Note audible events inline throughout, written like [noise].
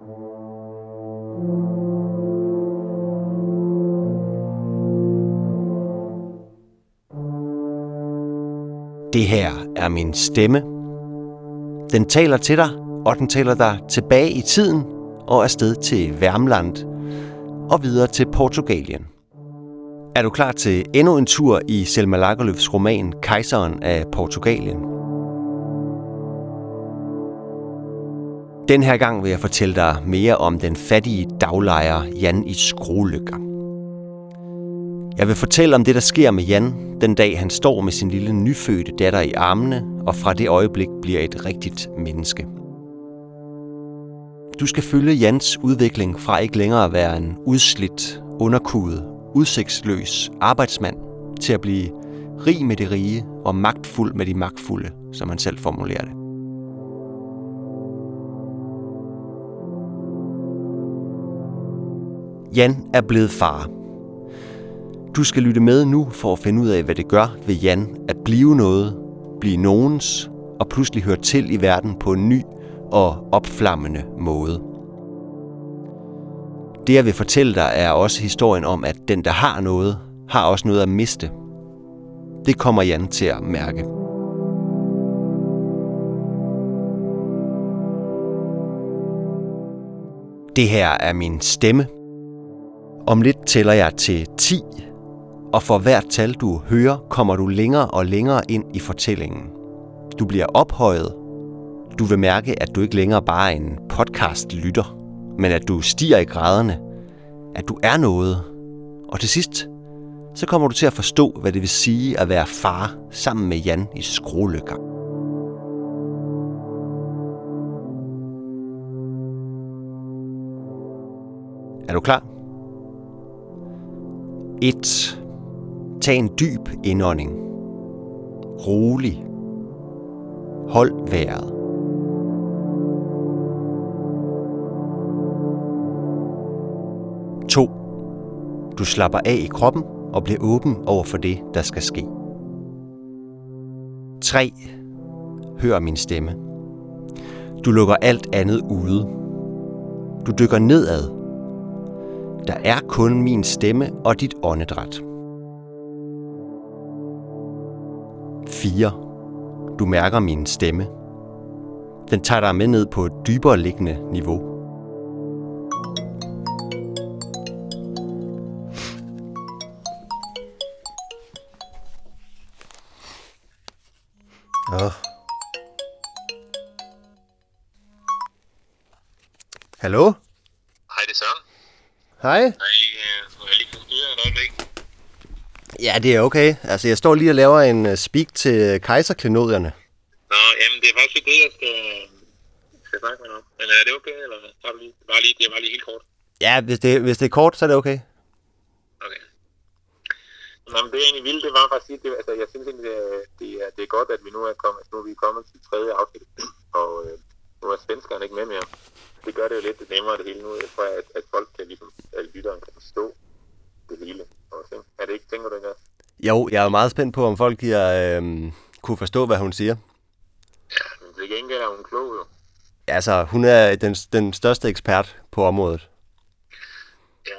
Det her er min stemme. Den taler til dig, og den taler dig tilbage i tiden og afsted til Værmland og videre til Portugalien. Er du klar til endnu en tur i Selma Lagerlöfs roman Kejseren af Portugalien? Den her gang vil jeg fortælle dig mere om den fattige daglejer Jan i Skrolykker. Jeg vil fortælle om det, der sker med Jan, den dag han står med sin lille nyfødte datter i armene, og fra det øjeblik bliver et rigtigt menneske. Du skal følge Jans udvikling fra ikke længere at være en udslidt, underkudet, udsigtsløs arbejdsmand til at blive rig med det rige og magtfuld med de magtfulde, som han selv formulerer det. Jan er blevet far. Du skal lytte med nu for at finde ud af, hvad det gør ved Jan at blive noget, blive nogens og pludselig høre til i verden på en ny og opflammende måde. Det jeg vil fortælle dig er også historien om, at den der har noget, har også noget at miste. Det kommer Jan til at mærke. Det her er min stemme. Om lidt tæller jeg til 10, og for hvert tal du hører, kommer du længere og længere ind i fortællingen. Du bliver ophøjet. Du vil mærke, at du ikke længere bare er en podcast-lytter, men at du stiger i graderne, at du er noget. Og til sidst, så kommer du til at forstå, hvad det vil sige at være far sammen med Jan i skrolykker. Er du klar? 1. Tag en dyb indånding. Rolig. Hold vejret. 2. Du slapper af i kroppen og bliver åben over for det, der skal ske. 3. Hør min stemme. Du lukker alt andet ude. Du dykker nedad. Der er kun min stemme og dit åndedræt. 4. Du mærker min stemme. Den tager dig med ned på et dybere liggende niveau. Oh. Hallo? Hej, det er Søren. Hej. Hej, øh, må jeg lige forstyrre et øjeblik? Ja, det er okay. Altså, jeg står lige og laver en uh, speak til kejserklenodierne. Nå, jamen, det er faktisk ikke det, jeg skal, skal snakke med om. Men er det okay, eller? Har du lige, bare lige, det er bare lige helt kort. Ja, hvis det, hvis det er kort, så er det okay. Okay. Nå, men det er egentlig vildt, det var sige, det, altså, jeg synes egentlig, det er, det, er, det er godt, at vi nu er kommet, nu er vi kommet til tredje afsnit, og øh, nu er svenskerne ikke med mere. Det gør det jo lidt nemmere det hele nu, jeg tror, at, at folk kan ligesom, at lytteren kan forstå det hele. Også, ikke? Er det ikke, tænker du ikke også? Jo, jeg er jo meget spændt på, om folk giver, øh, kunne forstå, hvad hun siger. Ja, men til gengæld er hun klog jo. Altså, hun er den, den største ekspert på området. Ja,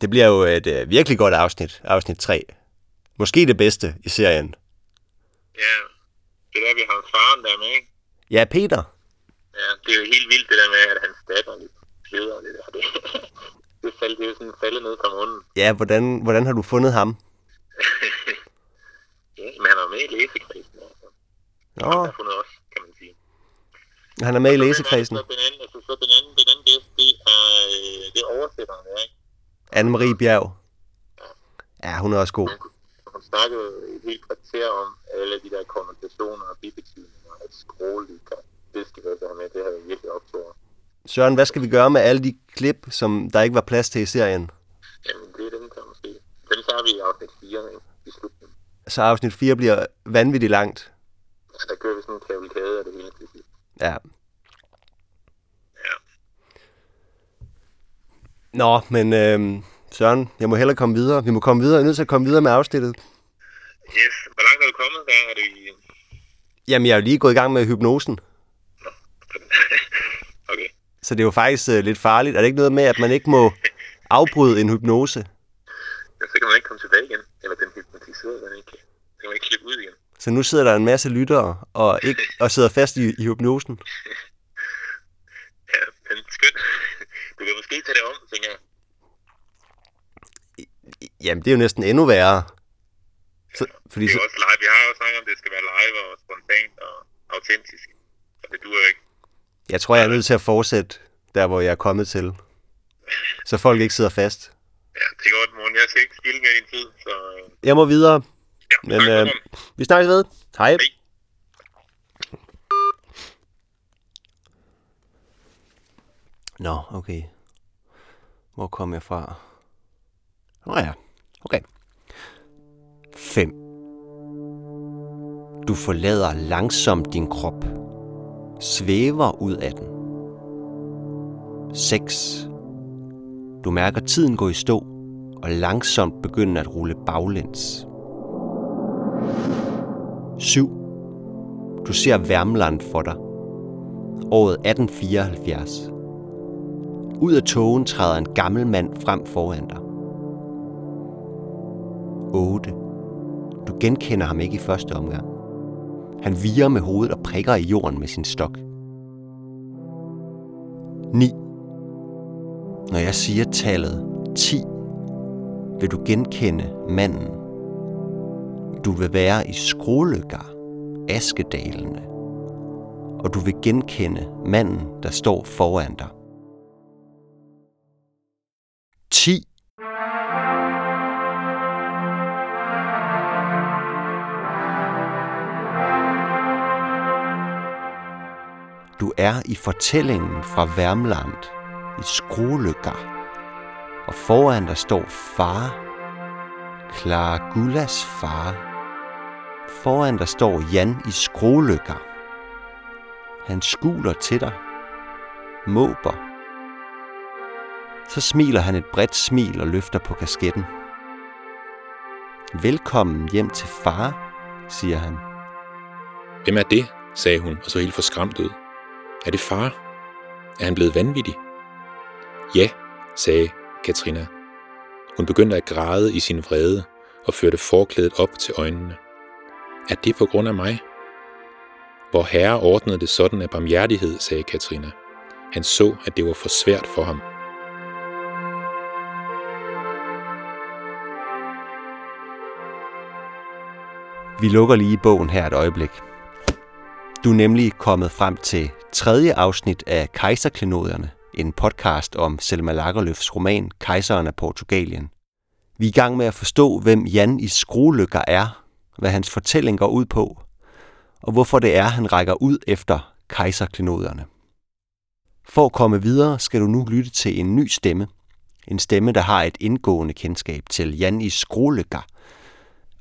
Det bliver jo et øh, virkelig godt afsnit, afsnit 3. Måske det bedste i serien. ja. Det er der, vi har faren der med, ikke? Ja, Peter. Ja, det er jo helt vildt det der med, at hans datter lidt bløder det der. [laughs] Det, det, fald, det er jo sådan faldet ned fra munden. Ja, hvordan, hvordan har du fundet ham? [laughs] Ja, men han er med i læsekredsen. Altså. Nå, Han har fundet os, kan man sige. han er med i læsekredsen. Så den anden, altså, så den anden, den anden gæst, det er, øh, det er oversætteren, ja, ikke? Anne-Marie Bjerg. Ja, hun er også god. Hun, hun snakkede et helt kvarter om alle de der konnotationer og bibetydninger, at skrålykker, det skal vi også have med, det har jeg virkelig optået. Søren, hvad skal vi gøre med alle de klip, som der ikke var plads til i serien? Jamen, det er den, kan måske. Den tager vi i afsnit 4, ikke? I slutningen. Så afsnit 4 bliver vanvittigt langt. Så der kører vi sådan en kavalkade af det hele til sidst. Ja. Ja. Nå, men øh, Søren, jeg må hellere komme videre. Vi må komme videre. Jeg er nødt til at komme videre med afsnittet. Yes, hvor langt er du kommet? Der er du i... Jamen, jeg er jo lige gået i gang med hypnosen. Så det er jo faktisk uh, lidt farligt. Er det ikke noget med, at man ikke må afbryde en hypnose? Ja, så kan man ikke komme tilbage igen. Eller den hypnotiserede, den ikke, den kan man ikke klippe ud igen. Så nu sidder der en masse lyttere og, ikke, og sidder fast i, i hypnosen. [laughs] Ja, men skønt. Du kan måske tage det om, tænker jeg. Jamen, det er jo næsten endnu værre. Så, fordi Det er så, også live. Vi har jo snakket om, at det skal være live og spontant og autentisk. Og det duer jo ikke. Jeg tror, jeg er nødt til at fortsætte der, hvor jeg er kommet til. Så folk ikke sidder fast. Ja, det er godt, morgen. Jeg skal ikke spille med din tid, så... øh, Jeg må videre. Ja, Men tak, øh, vi snakkes ved. Hej. Hej. Nå, okay. Hvor kom jeg fra? Nå ja, okay. 5. Du forlader langsomt din krop. Svæver ud af den. 6. Du mærker tiden gå i stå, og langsomt begynder at rulle baglæns. 7. Du ser Værmland for dig. Året 1874. Ud af togen træder en gammel mand frem foran dig. 8. Du genkender ham ikke i første omgang. Han virer med hovedet og prikker i jorden med sin stok. 9. Når jeg siger tallet 10, vil du genkende manden. Du vil være i skrålegar, Askedalene, og du vil genkende manden, der står foran dig. 10. Du er i fortællingen fra Værmland i Skrulykker, og foran dig står far, Clara Gullas far. Foran dig står Jan i Skrulykker. Han skuler til dig, måber. Så smiler han et bredt smil og løfter på kasketten. Velkommen hjem til far, siger han. Hvem er det? sagde hun og så helt forskræmt ud. Er det far? Er han blevet vanvittig? Ja, sagde Katrina. Hun begyndte at græde i sin vrede og førte forklædet op til øjnene. Er det på grund af mig? Hvor herre ordnede det sådan af barmhjertighed, sagde Katrina. Han så, at det var for svært for ham. Vi lukker lige bogen her et øjeblik. Du er nemlig kommet frem til tredje afsnit af Kejserklenoderne, en podcast om Selma Lagerlöfs roman Kejseren af Portugalien. Vi er i gang med at forstå, hvem Jan i Skruelykker er, hvad hans fortælling går ud på, og hvorfor det er, han rækker ud efter kejserklenoderne. For at komme videre, skal du nu lytte til en ny stemme. En stemme, der har et indgående kendskab til Jan i Skruelykker,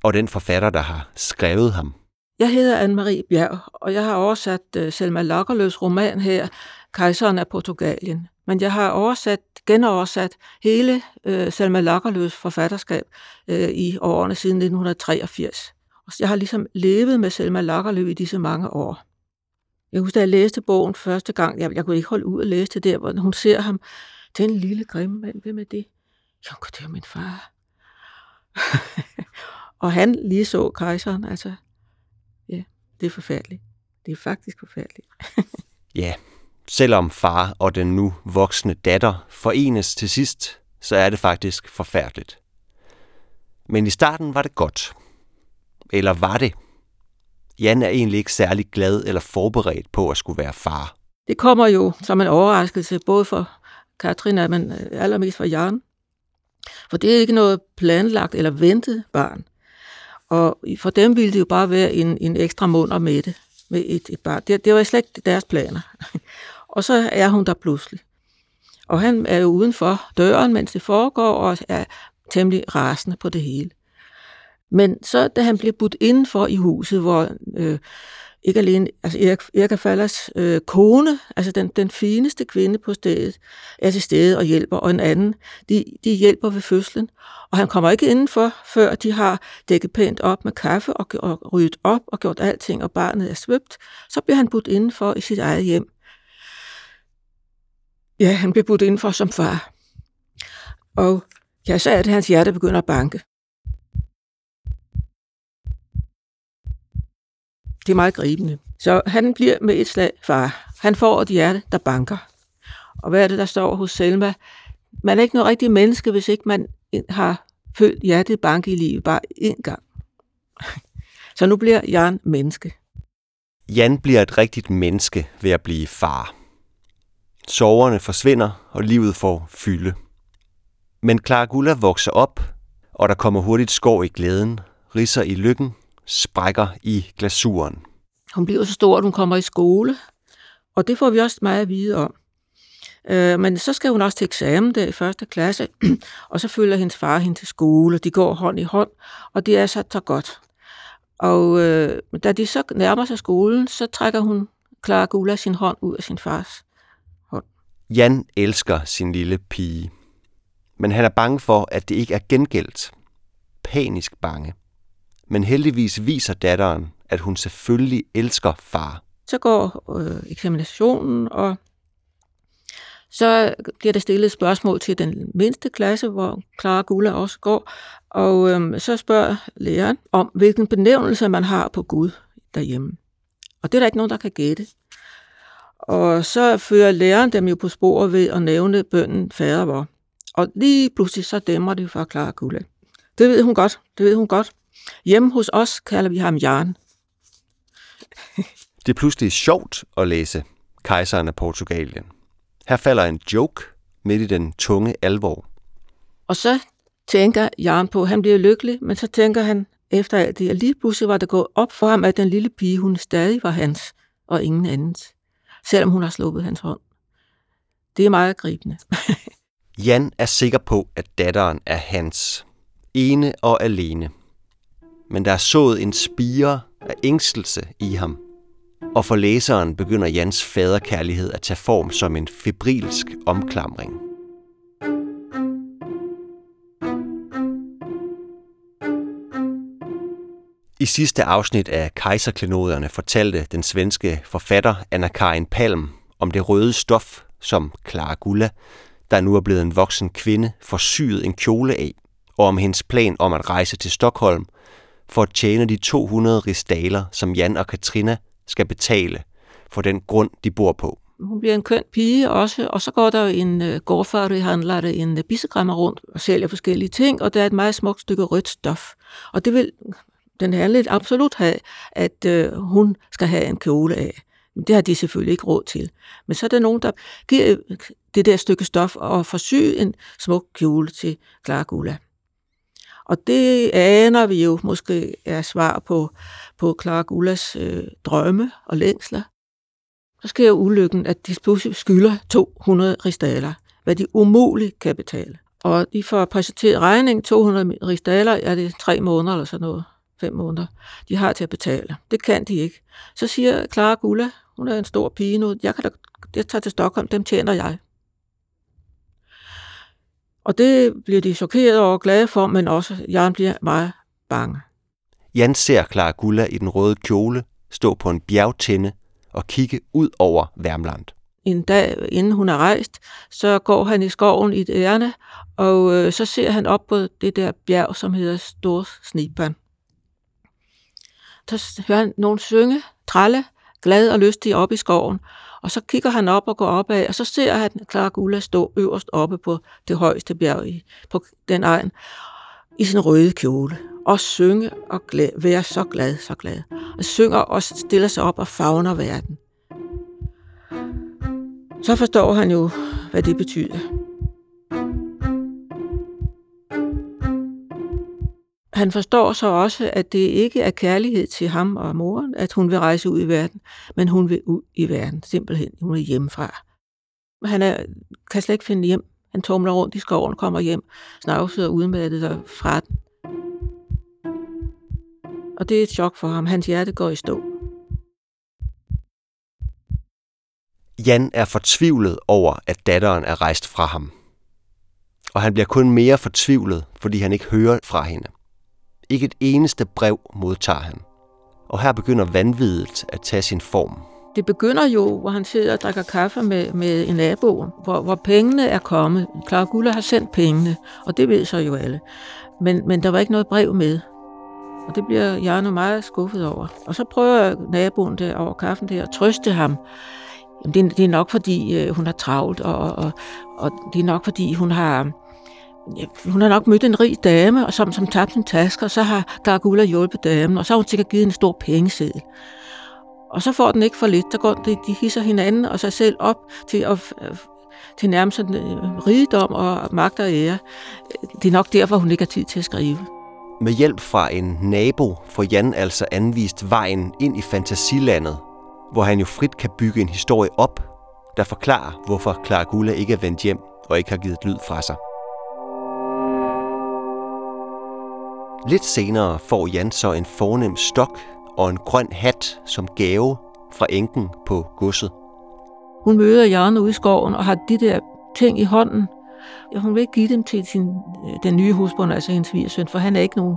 og den forfatter, der har skrevet ham. Jeg hedder Anne-Marie Bjerg, og jeg har oversat øh, Selma Lagerlöfs roman her, Kejseren af Portugalien. Men jeg har oversat, genoversat hele øh, Selma Lagerlöfs forfatterskab øh, i årene siden 1983. Og jeg har ligesom levet med Selma Lagerlöf i disse mange år. Jeg husker, da jeg læste bogen første gang, jeg, jeg kunne ikke holde ud at læse det der, hvor hun ser ham, den lille grimme mand, hvem er det? Jo, det er min far. [laughs] og han lige så kejseren, altså det er forfærdeligt. Det er faktisk forfærdeligt. [laughs] Ja, selvom far og den nu voksne datter forenes til sidst, så er det faktisk forfærdeligt. Men i starten var det godt. Eller var det? Jan er egentlig ikke særlig glad eller forberedt på at skulle være far. Det kommer jo som en overraskelse, både for Katrina, men allermest for Jan. For det er ikke noget planlagt eller ventet barn. Og for dem ville det jo bare være en, en ekstra måned med det, med et, et barn. Det, det var slet ikke deres planer. [laughs] og så er hun der pludselig. Og han er jo uden for døren, mens det foregår, og er temmelig rasende på det hele. Men så da han bliver budt indenfor i huset, hvor øh, ikke alene altså Erik, Erika Fallers øh, kone, altså den, den fineste kvinde på stedet, er til stede og hjælper, og en anden, de, de hjælper ved fødslen. Og han kommer ikke indenfor, før de har dækket pænt op med kaffe og, og ryddet op og gjort alting, og barnet er svøbt. Så bliver han budt indenfor i sit eget hjem. Ja, han bliver budt indenfor som far. Og jeg det, at hans hjerte begynder at banke. Det er meget gribende. Så han bliver med et slag far. Han får et hjerte, der banker. Og hvad er det, der står hos Selma? Man er ikke noget rigtigt menneske, hvis ikke man har følt hjertet banke i livet bare én gang. Så nu bliver Jan menneske. Jan bliver et rigtigt menneske ved at blive far. Soverne forsvinder, og livet får fylde. Men Clara Gulla vokser op, og der kommer hurtigt skår i glæden, risser i lykken, sprækker i glasuren. Hun bliver så stor, at hun kommer i skole, og det får vi også meget at vide om. Øh, men så skal hun også til eksamen der i første klasse, [clears throat] og så følger hendes far hende til skole. De går hånd i hånd, og det er så, så godt. Og øh, da de så nærmer sig skolen, så trækker hun Clara Gula sin hånd ud af sin fars hånd. Jan elsker sin lille pige, men han er bange for, at det ikke er gengældt. Panisk bange. Men heldigvis viser datteren, at hun selvfølgelig elsker far. Så går øh, eksaminationen, og så bliver der stillet spørgsmål til den mindste klasse, hvor Clara Gula også går, og øhm, så spørger læreren om, hvilken benævnelse man har på Gud derhjemme. Og det er der ikke nogen, der kan gætte. Og så fører læreren dem jo på sporet ved at nævne bønden fader vor. Og lige pludselig så dæmmer det for Clara Gula. Det ved hun godt, det ved hun godt. Hjemme hos os kalder vi ham Jan. det er pludselig sjovt at læse Kejseren af Portugalien. Her falder en joke midt i den tunge alvor. Og så tænker Jan på, at han bliver lykkelig, men så tænker han efter alt det, at lige pludselig var det gået op for ham, at den lille pige, hun stadig var hans og ingen andens, selvom hun har sluppet hans hånd. Det er meget gribende. [laughs] Jan er sikker på, at datteren er hans. Ene og alene. Men der er sået en spire af ængstelse i ham. Og for læseren begynder Jans faderkærlighed at tage form som en febrilsk omklamring. I sidste afsnit af Kejserklenoderne fortalte den svenske forfatter Anna-Karin Palm om det røde stof, som Clara Gulla, der nu er blevet en voksen kvinde, forsyet en kjole af, og om hendes plan om at rejse til Stockholm for at tjene de 200 ristaler, som Jan og Katrina skal betale for den grund, de bor på. Hun bliver en køn pige også, og så går der en øh, uh, gårdfærdighandler, en uh, bisegrammer rundt og sælger forskellige ting, og der er et meget smukt stykke rødt stof. Og det vil den handler absolut have, at øh, hun skal have en kjole af. Men det har de selvfølgelig ikke råd til. Men så er der nogen, der giver øh, det der stykke stof og forsy en smuk kjole til Clara Gula. Og det aner vi jo måske er svar på, på Clara Gullas øh, drømme og længsler. Så sker ulykken, at de pludselig skylder 200 ristaler, hvad de umuligt kan betale. Og de får præsenteret regning, 200 ristaler, er det tre måneder eller sådan noget, fem måneder, de har til at betale. Det kan de ikke. Så siger Clara Gulla, hun er en stor pige nu, jeg, kan da, jeg tager til Stockholm, dem tjener jeg. Og det bliver de chokeret og glade for, men også Jan bliver meget bange. Jan ser Clara Gulla i den røde kjole stå på en bjergtinde og kigge ud over Værmland. En dag inden hun er rejst, så går han i skoven i et ærne, og øh, så ser han op på det der bjerg, som hedder Stor Snipan. Så hører han nogen synge, tralle, glad og lystig op i skoven, og så kigger han op og går opad, og så ser han Clara Gula stå øverst oppe på det højeste bjerg i, på den egen, i sin røde kjole, og synge og glæ- være så glad, så glad. Og synger og stiller sig op og fagner verden. Så forstår han jo, hvad det betyder. Han forstår så også, at det ikke er kærlighed til ham og moren, at hun vil rejse ud i verden, men hun vil ud i verden, simpelthen. Hun er hjemmefra. Han er, kan slet ikke finde hjem. Han tumler rundt i skoven, kommer hjem, snavset og udmattet og fra den. Og det er et chok for ham. Hans hjerte går i stå. Jan er fortvivlet over, at datteren er rejst fra ham. Og han bliver kun mere fortvivlet, fordi han ikke hører fra hende. Ikke et eneste brev modtager han. Og her begynder vanviddet at tage sin form. Det begynder jo, hvor han sidder og drikker kaffe med, med en nabo, hvor, hvor pengene er kommet. Clara Guller har sendt pengene, og det ved så jo alle. Men, men der var ikke noget brev med. Og det bliver Jarno meget skuffet over. Og så prøver naboen der over kaffen der at trøste ham. Jamen, det, er, det er nok fordi, øh, hun har travlt, og, og, og det er nok fordi, hun har, ja, hun har nok mødt en rig dame, og som, som tabte sin taske, og så har Gargula hjulpet damen, og så har hun sikkert givet en stor pengeseddel. Og så får den ikke for lidt, der går de, de hisser hinanden og sig selv op til at øh, til nærmest sådan, øh, rigdom og magt og ære. Det er nok derfor, hun ikke har tid til at skrive. Med hjælp fra en nabo får Jan altså anvist vejen ind i fantasilandet, hvor han jo frit kan bygge en historie op, der forklarer, hvorfor Clara Gula ikke er vendt hjem og ikke har givet lyd fra sig. Lidt senere får Jan så en fornem stok og en grøn hat som gave fra enken på godset. Hun møder Jan ude i skoven og har de der ting i hånden. Hun vil ikke give dem til sin, øh, den nye husbund, altså hendes svigersøn, for han er, ikke nogen,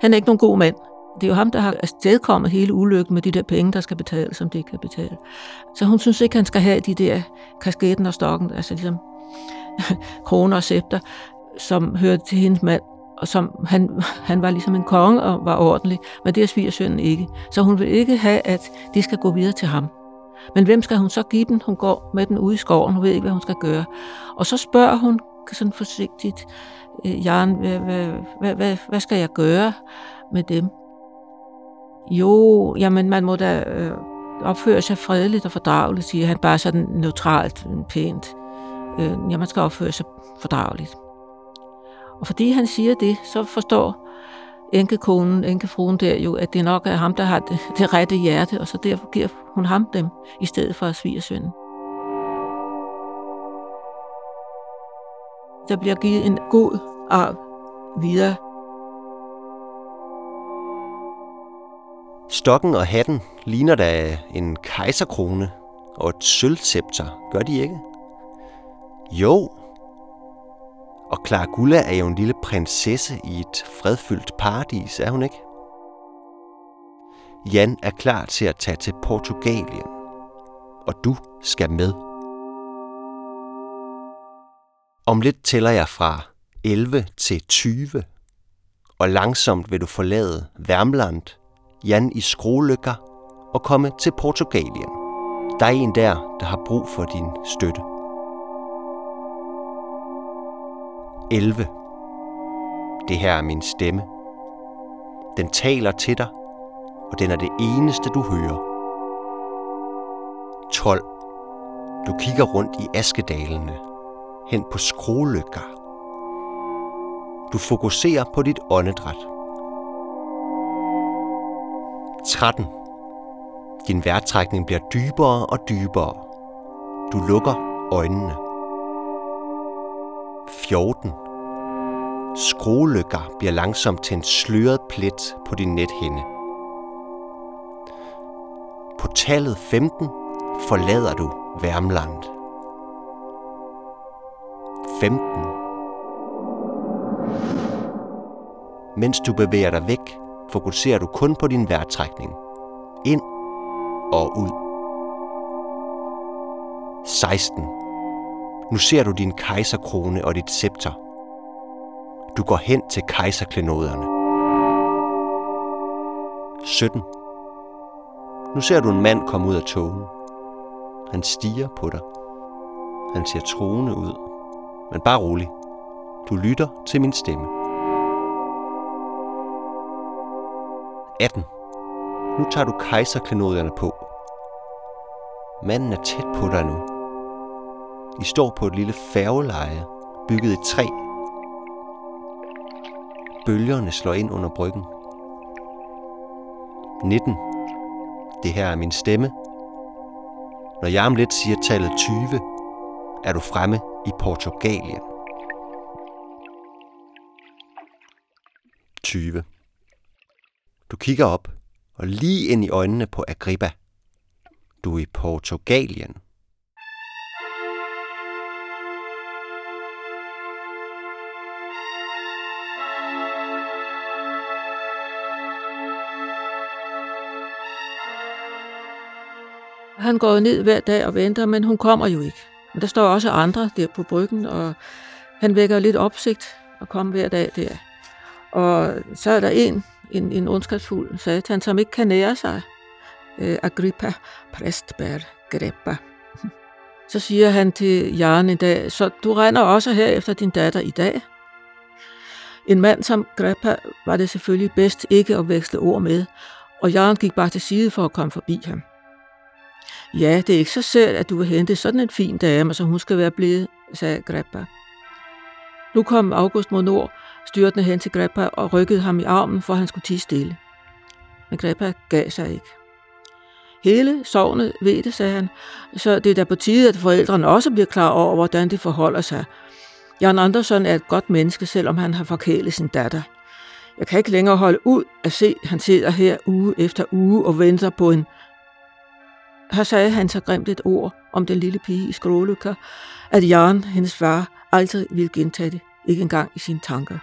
han er ikke nogen god mand. Det er jo ham, der har afstedkommet hele ulykken med de der penge, der skal betales, som det ikke kan betale. Så hun synes ikke, han skal have de der kasketten og stokken, altså ligesom [laughs] kroner og scepter, som hører til hendes mand og som han, han var ligesom en konge og var ordentlig, men det er svigersønnen ikke. Så hun vil ikke have, at de skal gå videre til ham. Men hvem skal hun så give den? Hun går med den ude i skoven, hun ved ikke, hvad hun skal gøre. Og så spørger hun sådan forsigtigt, øh, Jan, hvad, hvad, hvad, hvad, hvad skal jeg gøre med dem? Jo, jamen man må da øh, opføre sig fredeligt og fordrageligt, siger han bare sådan neutralt, pænt. Øh, ja, man skal opføre sig fordrageligt. Og fordi han siger det, så forstår enkekonen, enkefruen der jo, at det nok er ham, der har det, det rette hjerte, og så derfor giver hun ham dem, i stedet for svigersønnen. Der bliver givet en god arv videre. Stokken og hatten ligner da en kejserkrone og et sølvscepter, gør de ikke? Jo, og Clara Gulla er jo en lille prinsesse i et fredfyldt paradis, er hun ikke? Jan er klar til at tage til Portugalien, og du skal med. Om lidt tæller jeg fra 11 til 20, og langsomt vil du forlade Værmland, Jan i skruelykker og komme til Portugalien. Der er en der, der har brug for din støtte. 11. Det her er min stemme. Den taler til dig, og den er det eneste, du hører. 12. Du kigger rundt i askedalene, hen på skrolykker. Du fokuserer på dit åndedræt. 13. Din vejrtrækning bliver dybere og dybere. Du lukker øjnene. 14. Skruelykker bliver langsomt til en sløret plet på din nethinde. På tallet 15 forlader du Værmland. 15. Mens du bevæger dig væk, fokuserer du kun på din vejrtrækning. Ind og ud. 16. Nu ser du din kejserkrone og dit scepter. Du går hen til kejserklenoderne. 17. Nu ser du en mand komme ud af togen. Han stiger på dig. Han ser troende ud. Men bare rolig. Du lytter til min stemme. 18. Nu tager du kejserklenoderne på. Manden er tæt på dig nu. I står på et lille færgeleje, bygget i træ. Bølgerne slår ind under bryggen. 19. Det her er min stemme. Når jeg om lidt siger tallet 20, er du fremme i Portugalien. 20. Du kigger op og lige ind i øjnene på Agrippa. Du er i Portugalien. Han går ned hver dag og venter, men hun kommer jo ikke. Men der står også andre der på bryggen, og han vækker lidt opsigt og kommer hver dag der. Og så er der en, en, en ondskabsfuld satan, som ikke kan nære sig. Øh, Agrippa Prestberg Greppa. [laughs] Så siger han til Jaren en dag, så du regner også her efter din datter i dag? En mand som Greppa var det selvfølgelig bedst ikke at veksle ord med, og Jaren gik bare til side for at komme forbi ham. Ja, det er ikke så sært, at du vil hente sådan en fin dame, som hun skal være blevet, sagde Greppa. Nu kom August mod nord, styrtende hen til Greppa og rykkede ham i armen, for han skulle tige stille. Men Greppa gav sig ikke. Hele sovnet ved det, sagde han, så det er da på tide, at forældrene også bliver klar over, hvordan det forholder sig. Jan Andersson er et godt menneske, selvom han har forkælet sin datter. Jeg kan ikke længere holde ud at se, at han sidder her uge efter uge og venter på en... Her sagde han så grimt et ord om den lille pige i Skråløkker, at Jan, hendes far, aldrig ville gentage det, ikke engang i sine tanker.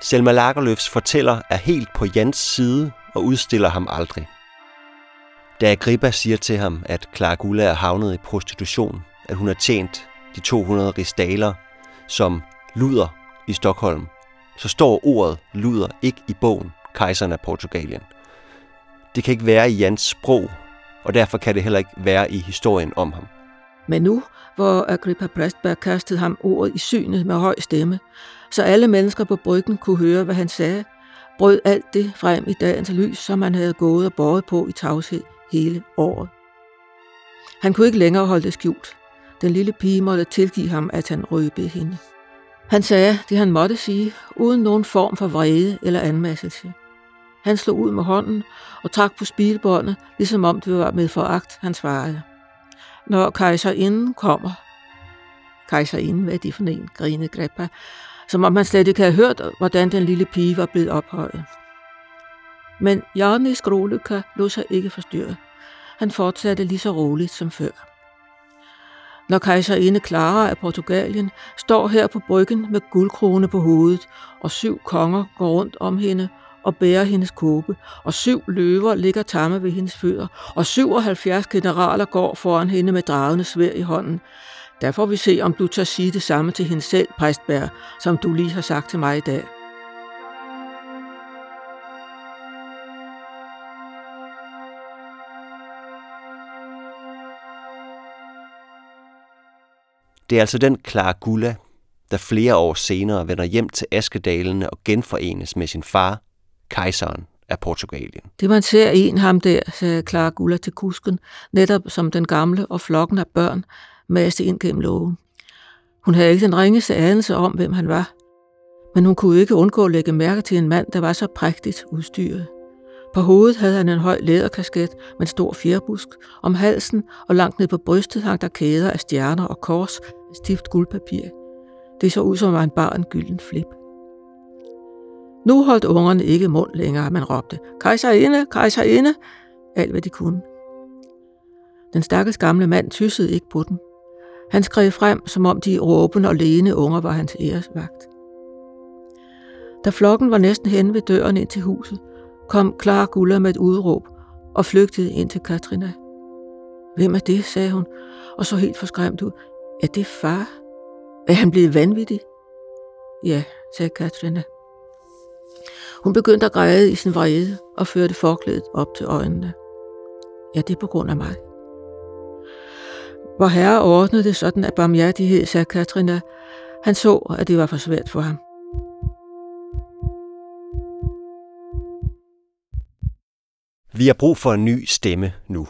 Selma Lagerløfs fortæller er helt på Jans side og udstiller ham aldrig. Da Agrippa siger til ham, at Clara Gulla er havnet i prostitution, at hun har tjent de 200 ristaler som luder i Stockholm, så står ordet luder ikke i bogen Kejseren af Portugalien. Det kan ikke være i Jans sprog, og derfor kan det heller ikke være i historien om ham. Men nu, hvor Agrippa Prestberg kastede ham ordet i synet med høj stemme, så alle mennesker på bryggen kunne høre, hvad han sagde, brød alt det frem i dagens lys, som han havde gået og båret på i tavshed hele året. Han kunne ikke længere holde det skjult. Den lille pige måtte tilgive ham, at han røbede hende. Han sagde det, han måtte sige, uden nogen form for vrede eller anmasselse. Han slog ud med hånden og trak på spilbåndet, ligesom om det var med foragt, han svarede. Når kejserinden kommer, kejserinden, hvad er det for en, grinede Greppa, som om han slet ikke havde hørt, hvordan den lille pige var blevet ophøjet. Men Jarni Skrolyka lå sig ikke forstyrre. Han fortsatte lige så roligt som før. Når kejserinde Clara af Portugalien står her på bryggen med guldkrone på hovedet, og syv konger går rundt om hende og bærer hendes kåbe, og syv løver ligger tamme ved hendes fødder, og 77 generaler går foran hende med dragende svær i hånden. Der får vi se, om du tør sige det samme til hende selv, præstbær, som du lige har sagt til mig i dag. Det er altså den Clara Gulla, der flere år senere vender hjem til Askedalene og genforenes med sin far, kejseren af Portugalien. Det man ser en ham der, sagde Clara Gulla til kusken, netop som den gamle og flokken af børn maste ind gennem lågen. Hun havde ikke den ringeste anelse om, hvem han var, men hun kunne ikke undgå at lægge mærke til en mand, der var så prægtigt udstyret. På hovedet havde han en høj læderkasket med en stor fjerbusk. Om halsen og langt ned på brystet hang der kæder af stjerner og kors af stift guldpapir. Det så ud som var han bar en gylden flip. Nu holdt ungerne ikke mund længere, man råbte, kejserinde, kejserinde, alt hvad de kunne. Den stakkels gamle mand tyssede ikke på dem. Han skrev frem, som om de råbende og lene unger var hans æresvagt. Da flokken var næsten hen ved døren ind til huset, kom Clara Guller med et udråb og flygtede ind til Katrina. Hvem er det, sagde hun, og så helt forskræmt ud. Er det far? Er han blevet vanvittig? Ja, sagde Katrina. Hun begyndte at græde i sin vrede og førte forklædet op til øjnene. Ja, det er på grund af mig. Hvor herre ordnede det sådan af barmhjertighed, sagde Katrina. Han så, at det var for svært for ham. Vi har brug for en ny stemme nu.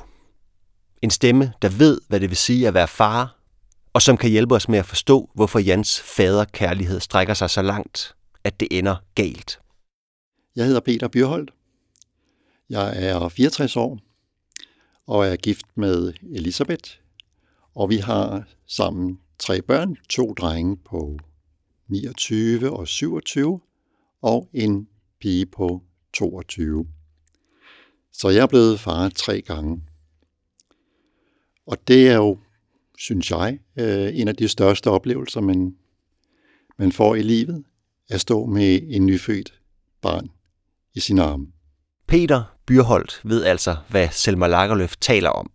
En stemme, der ved, hvad det vil sige at være far, og som kan hjælpe os med at forstå, hvorfor Jans faderkærlighed strækker sig så langt, at det ender galt. Jeg hedder Peter Byrholdt. Jeg er 64 år og er gift med Elisabeth, og vi har sammen tre børn, to drenge på 29 og 27, og en pige på 22. Så jeg er blevet far tre gange. Og det er jo, synes jeg, øh, en af de største oplevelser, man, man får i livet, at stå med en nyfødt barn i sin arme. Peter Byrholdt ved altså, hvad Selma Lagerlöf taler om.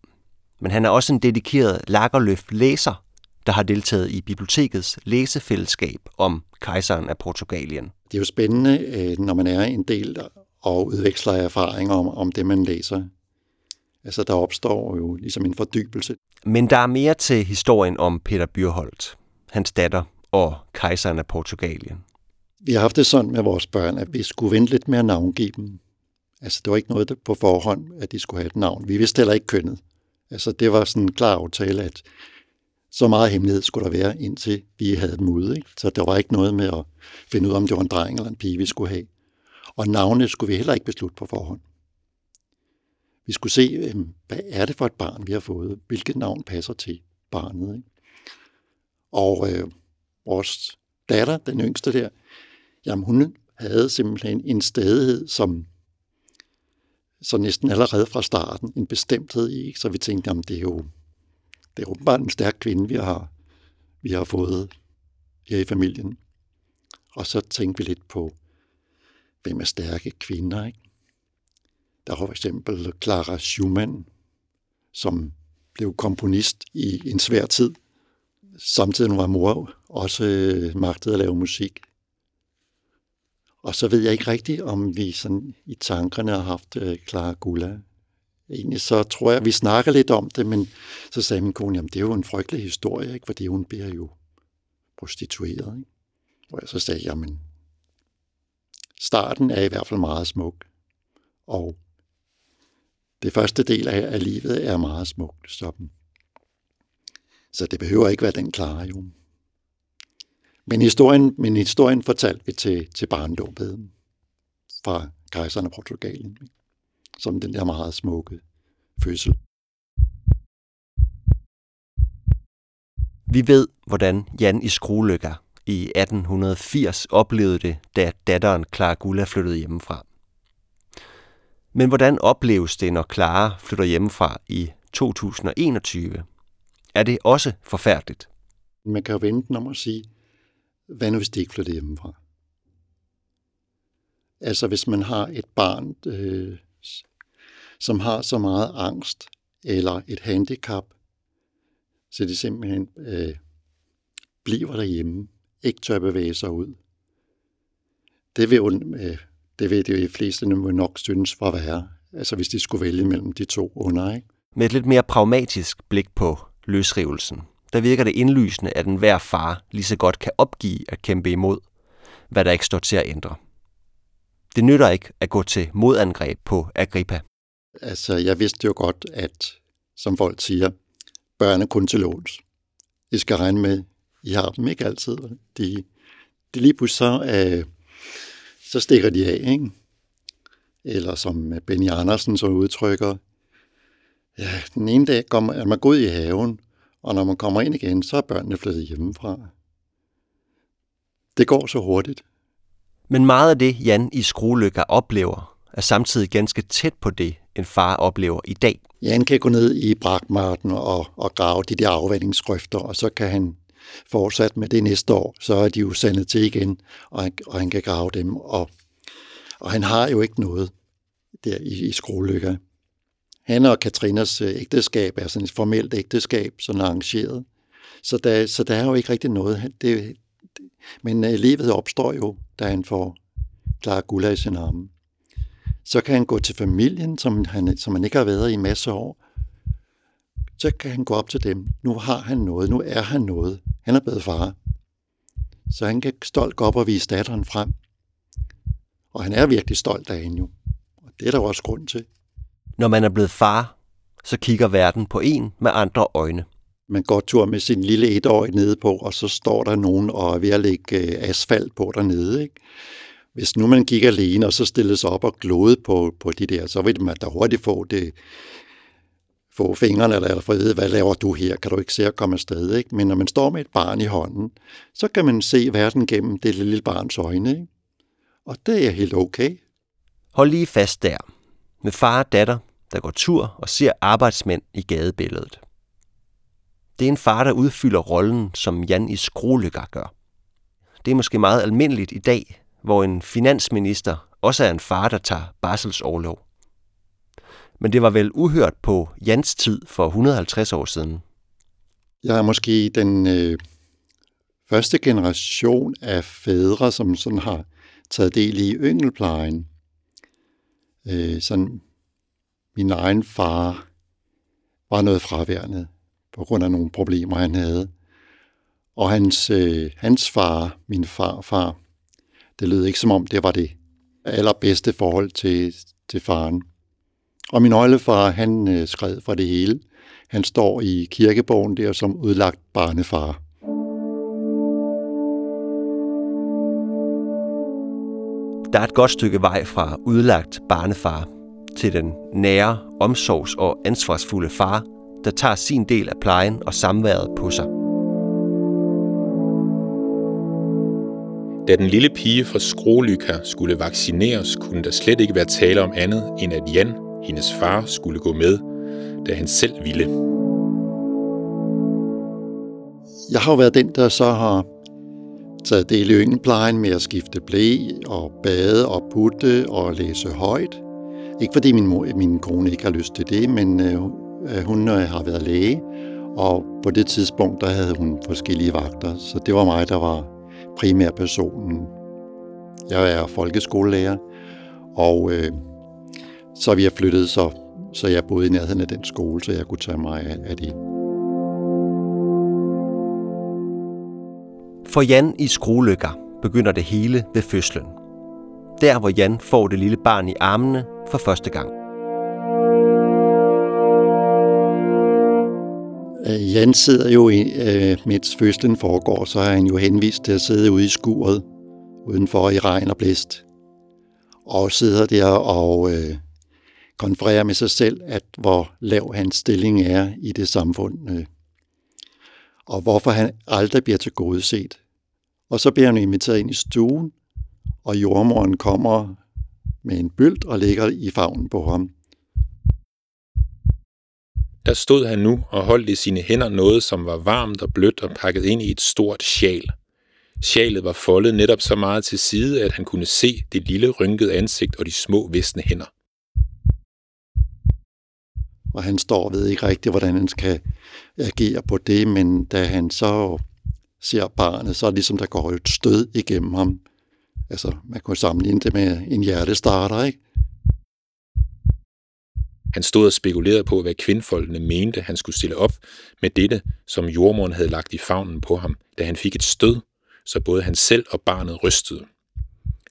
men han er også en dedikeret Lagerløf læser, der har deltaget i bibliotekets læsefællesskab om kejseren af Portugalien. Det er jo spændende, øh, når man er en del og udveksler erfaringer om, om det, man læser. Altså, der opstår jo ligesom en fordybelse. Men der er mere til historien om Peter Byrholdt, hans datter og kejseren af Portugalien. Vi har haft det sådan med vores børn, at vi skulle vente lidt med at navngive dem. Altså, det var ikke noget på forhånd, at de skulle have et navn. Vi vidste heller ikke kønnet. Altså, det var sådan en klar aftale, at så meget hemmelighed skulle der være, indtil vi havde dem ude. Ikke? Så der var ikke noget med at finde ud af, om det var en dreng eller en pige, vi skulle have. Og navnet skulle vi heller ikke beslutte på forhånd. Vi skulle se, øhm, hvad er det for et barn, vi har fået? Hvilket navn passer til barnet? Ikke? Og øh, vores datter, den yngste der, jamen hun havde simpelthen en stedighed, som så næsten allerede fra starten en bestemthed i. Så vi tænkte, jamen det er jo det er åbenbart en stærk kvinde, vi har, vi har fået her i familien. Og så tænkte vi lidt på, hvem er stærke kvinder, ikke? Der var for eksempel Clara Schumann, som blev komponist i en svær tid. Samtidig var mor også øh, magtede at lave musik. Og så ved jeg ikke rigtigt, om vi sådan i tankerne har haft øh, Clara Gula. Egentlig så tror jeg, at vi snakker lidt om det, men så sagde min kone, jamen det er jo en frygtelig historie, ikke? fordi hun bliver jo prostitueret. Ikke? Hvor jeg så sagde, jamen starten er i hvert fald meget smuk, og det første del af, af livet er meget smukt. Så, så det behøver ikke være den klare jo. Men historien, men historien fortalte vi til, til barndåbet fra kejseren af Portugalien, som den der meget smukke fødsel. Vi ved, hvordan Jan i Skruelykker i 1880 oplevede det, da datteren Clara Gulla flyttede hjemmefra. Men hvordan opleves det, når Clara flytter hjemmefra i 2021? Er det også forfærdeligt? Man kan jo vente om at sige, hvad nu hvis de ikke flytter hjemmefra? Altså hvis man har et barn, øh, som har så meget angst eller et handicap, så det simpelthen øh, bliver derhjemme, ikke tør bevæge sig ud. Det vil, øh, det vil de fleste nok synes for være, altså hvis de skulle vælge mellem de to under. Ikke? Med et lidt mere pragmatisk blik på løsrivelsen, der virker det indlysende, at enhver far lige så godt kan opgive at kæmpe imod, hvad der ikke står til at ændre. Det nytter ikke at gå til modangreb på Agrippa. Altså, jeg vidste jo godt, at som folk siger, børn er kun til låns. I skal regne med, I har dem ikke altid. De, de lige pludselig så, øh, så stikker de af, ikke? Eller som Benny Andersen så udtrykker, ja, den ene dag kommer, er man god i haven, og når man kommer ind igen, så er børnene flyttet hjemmefra. Det går så hurtigt. Men meget af det, Jan i Skruelykker oplever, er samtidig ganske tæt på det, en far oplever i dag. Jan kan gå ned i brakmarten og, og grave de der afvandingsgrøfter, og så kan han fortsat med det næste år, så er de jo sandet til igen, og han, og han kan grave dem. Og, og han har jo ikke noget der i, i skruelykker. Han og Katrinas øh, ægteskab er sådan et formelt ægteskab, sådan arrangeret. Så der, så der er jo ikke rigtig noget. Det, det, men øh, livet opstår jo, da han får klar Gula i sin arme. Så kan han gå til familien, som han, som han ikke har været i en masse år. Så kan han gå op til dem. Nu har han noget. Nu er han noget. Han er blevet far. Så han kan stolt gå op og vise datteren frem. Og han er virkelig stolt af hende jo. Og det er der også grund til. Når man er blevet far, så kigger verden på en med andre øjne. Man går tur med sin lille etårige nede på, og så står der nogen og er ved at lægge øh, asfalt på dernede. Ikke? Hvis nu man gik alene, og så stillede sig op og glåede på, på de der, så ville man da hurtigt få det, få fingrene eller at vide, hvad laver du her? Kan du ikke se at komme afsted? Ikke? Men når man står med et barn i hånden, så kan man se verden gennem det lille barns øjne. Ikke? Og det er helt okay. Hold lige fast der. Med far og datter, der går tur og ser arbejdsmænd i gadebilledet. Det er en far, der udfylder rollen, som Jan i Skrolykker gør. Det er måske meget almindeligt i dag, hvor en finansminister også er en far, der tager barselsårlov. Men det var vel uhørt på Jans tid for 150 år siden. Jeg er måske den øh, første generation af fædre, som sådan har taget del i yngelplejen. Øh, sådan, min egen far var noget fraværende på grund af nogle problemer, han havde. Og hans, øh, hans far, min farfar, det lød ikke som om, det var det allerbedste forhold til, til faren. Og min oldefar, han øh, skred fra det hele. Han står i kirkebogen der som udlagt barnefar. Der er et godt stykke vej fra udlagt barnefar til den nære, omsorgs- og ansvarsfulde far, der tager sin del af plejen og samværet på sig. Da den lille pige fra Skrolyka skulle vaccineres, kunne der slet ikke være tale om andet, end at Jan, hendes far, skulle gå med, da han selv ville. Jeg har jo været den, der så har taget del i yngelplejen med at skifte blæ og bade og putte og læse højt. Ikke fordi min, mor, min kone ikke har lyst til det, men øh, øh, hun øh, har været læge, og på det tidspunkt der havde hun forskellige vagter, så det var mig, der var primær personen. Jeg er folkeskolelærer, og øh, så vi har flyttet, så, så jeg boede i nærheden af den skole, så jeg kunne tage mig af, af det. For Jan i skruelykker begynder det hele ved fødslen. Der, hvor Jan får det lille barn i armene for første gang. Øh, Jan sidder jo, øh, mens fødslen foregår, så er han jo henvist til at sidde ude i skuret, udenfor i regn og blæst. Og sidder der og øh, konfererer med sig selv, at hvor lav hans stilling er i det samfund. Øh, og hvorfor han aldrig bliver til gode set. Og så bliver han inviteret ind i stuen, og jordmoren kommer med en bylt og ligger i favnen på ham. Der stod han nu og holdt i sine hænder noget, som var varmt og blødt og pakket ind i et stort sjal. Sjalet var foldet netop så meget til side, at han kunne se det lille rynkede ansigt og de små visne hænder. Og han står og ved ikke rigtigt, hvordan han skal agere på det, men da han så ser barnet, så er det ligesom, der går et stød igennem ham. Altså, man kunne sammenligne det med en hjertestarter, ikke? Han stod og spekulerede på, hvad kvindfolkene mente, han skulle stille op med dette, som jordmoren havde lagt i favnen på ham, da han fik et stød, så både han selv og barnet rystede.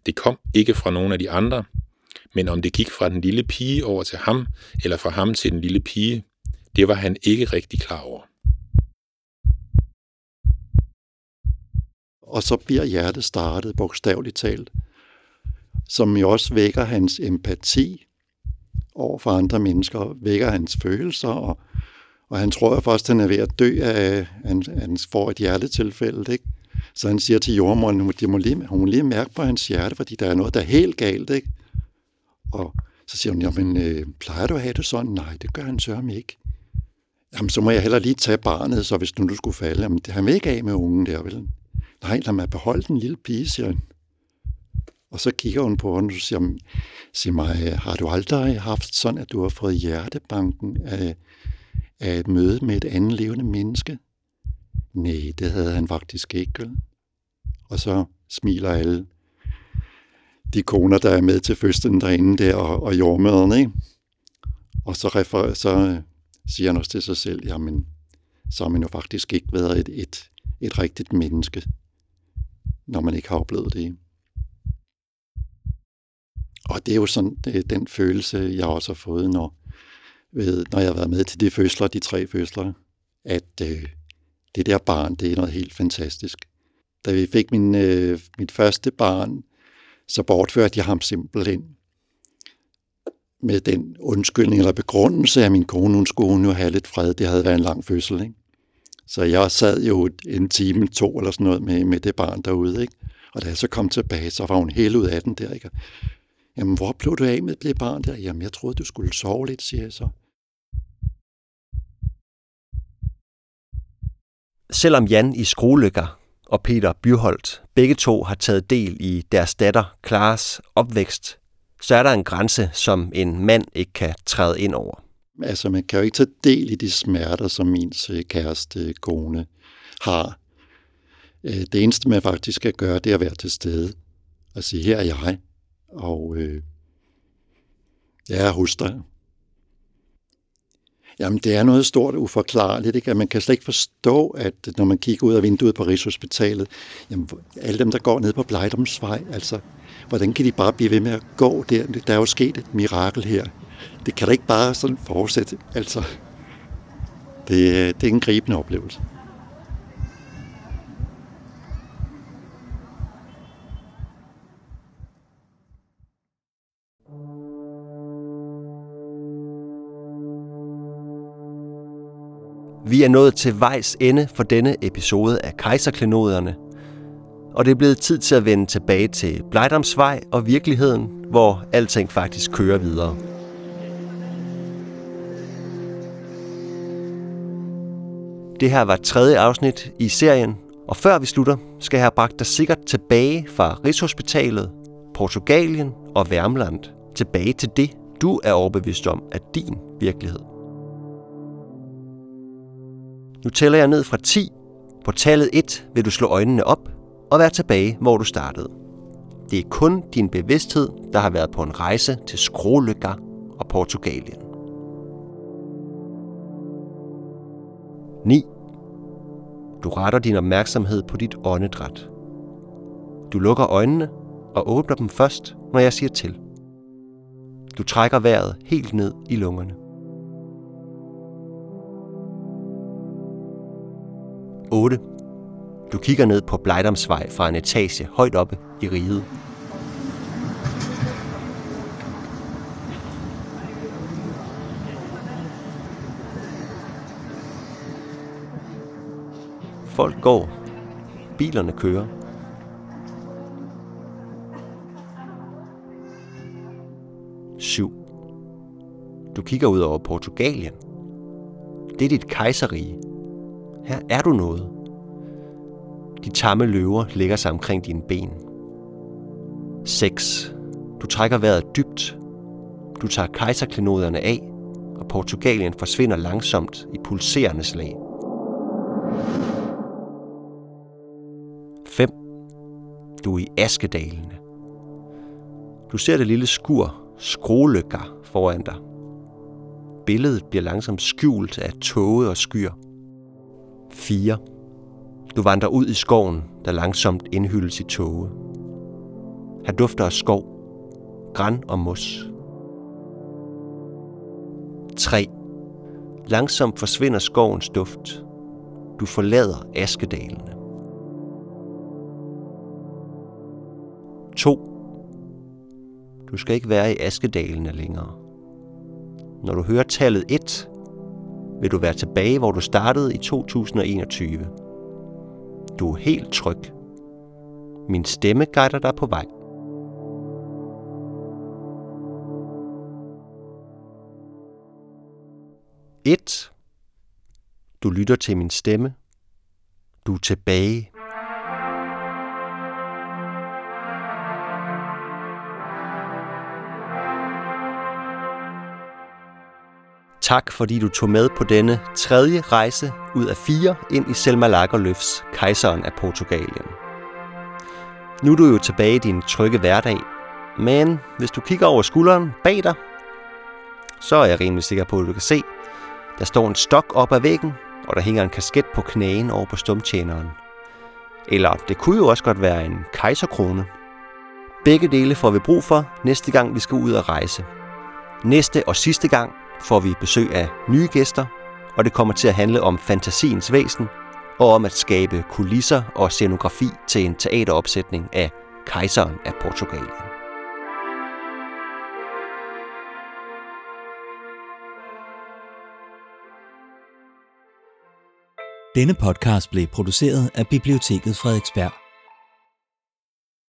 Det kom ikke fra nogen af de andre, men om det gik fra den lille pige over til ham, eller fra ham til den lille pige, det var han ikke rigtig klar over. Og så bliver hjertet startet, bogstaveligt talt, som jo også vækker hans empati over for andre mennesker, vækker hans følelser, og, og han tror først, at han er ved at dø af, han, han får et hjertetilfælde, ikke? Så han siger til jordmoren, hun, må lige, hun må lige mærke på hans hjerte, fordi der er noget, der er helt galt, ikke? Og så siger hun, jamen, øh, plejer du at have det sådan? Nej, det gør han sørme ikke. Jamen, så må jeg heller lige tage barnet, så hvis nu du skulle falde. Jamen, det han vil ikke af med ungen der, vel? Nej, lad mig beholde den lille pige, siger han. Og så kigger hun på hende og siger, sig mig, har du aldrig haft sådan, at du har fået hjertebanken af, af et møde med et andet levende menneske? Nej, det havde han faktisk ikke, vel? Og så smiler alle de koner, der er med til fødslen derinde der, og, og jordmøderne, ikke? Og så, refer, så øh, siger han også til sig selv, jamen, så har man jo faktisk ikke været et, et, et rigtigt menneske, når man ikke har oplevet det. Og det er jo sådan det er den følelse, jeg også har fået, når, ved, når jeg har været med til de fødsler, de tre fødsler, at øh, det der barn, det er noget helt fantastisk. Da vi fik min, øh, mit første barn, så bortførte jeg ham simpelthen med den undskyldning eller begrundelse, at min kone, hun skulle hun jo have lidt fred. Det havde været en lang fødsel, ikke? Så jeg sad jo en time, to eller sådan noget med, med det barn derude, ikke? Og da jeg så kom tilbage, så var hun helt ud af den der, ikke? Jamen, hvor blev du af med det barn der? Jamen, jeg troede, du skulle sove lidt, siger jeg så. Selvom Jan i Skrolykker og Peter Byrholdt begge to har taget del i deres datter Klares opvækst, så er der en grænse, som en mand ikke kan træde ind over. Altså, man kan jo ikke tage del i de smerter, som ens øh, kæreste, kone har. Øh, det eneste, man faktisk skal gøre, det er at være til stede og sige, her er jeg, og øh, jeg er hos dig. Jamen, det er noget stort og uforklarligt. Ikke? man kan slet ikke forstå, at øh, når man kigger ud af vinduet på Rigshospitalet, jamen, alle dem, der går ned på Blejdomsvej, altså, hvordan kan de bare blive ved med at gå der? Der er jo sket et mirakel her. Det kan da ikke bare sådan fortsætte. Altså, det, det er en gribende oplevelse. Vi er nået til vejs ende for denne episode af Kejserklenoderne, og det er blevet tid til at vende tilbage til Blejdomsvej og virkeligheden, hvor alting faktisk kører videre. Det her var tredje afsnit i serien, og før vi slutter, skal jeg have bragt dig sikkert tilbage fra Rigshospitalet, Portugalien og Værmland. Tilbage til det, du er overbevist om er din virkelighed. Nu tæller jeg ned fra 10. På tallet 1 vil du slå øjnene op og være tilbage, hvor du startede. Det er kun din bevidsthed, der har været på en rejse til Skrålykker og Portugalien. 9. Du retter din opmærksomhed på dit åndedræt. Du lukker øjnene og åbner dem først, når jeg siger til. Du trækker vejret helt ned i lungerne. 8. Du kigger ned på Blejdomsvej fra en etage højt oppe i riget. Folk går. Bilerne kører. Syv. Du kigger ud over Portugalien. Det er dit kejserrige. Her er du noget. De tamme løver lægger sig omkring dine ben. 6. Du trækker vejret dybt. Du tager kejserklenoderne af, og Portugalien forsvinder langsomt i pulserende slag. Du i askedalene. Du ser det lille skur, skrolykker foran dig. Billedet bliver langsomt skjult af tåge og skyer. 4. Du vandrer ud i skoven, der langsomt indhyldes i tåge. Her dufter af skov, græn og mos. 3. Langsomt forsvinder skovens duft. Du forlader askedalene. 2. Du skal ikke være i askedalene længere. Når du hører tallet 1, vil du være tilbage, hvor du startede i 2021. Du er helt tryg. Min stemme guider dig på vej. Et. Du lytter til min stemme. Du er tilbage. Tak fordi du tog med på denne tredje rejse ud af fire ind i Selma Lagerlöfs Kejseren af Portugalien. Nu er du jo tilbage i din trygge hverdag, men hvis du kigger over skulderen bag dig, så er jeg rimelig sikker på, at du kan se, der står en stok op ad væggen, og der hænger en kasket på knæen over på stumtjeneren. Eller det kunne jo også godt være en kejserkrone. Begge dele får vi brug for næste gang, vi skal ud og rejse. Næste og sidste gang får vi besøg af nye gæster, og det kommer til at handle om fantasiens væsen og om at skabe kulisser og scenografi til en teateropsætning af Kejseren af Portugal. Denne podcast blev produceret af Biblioteket Frederiksberg.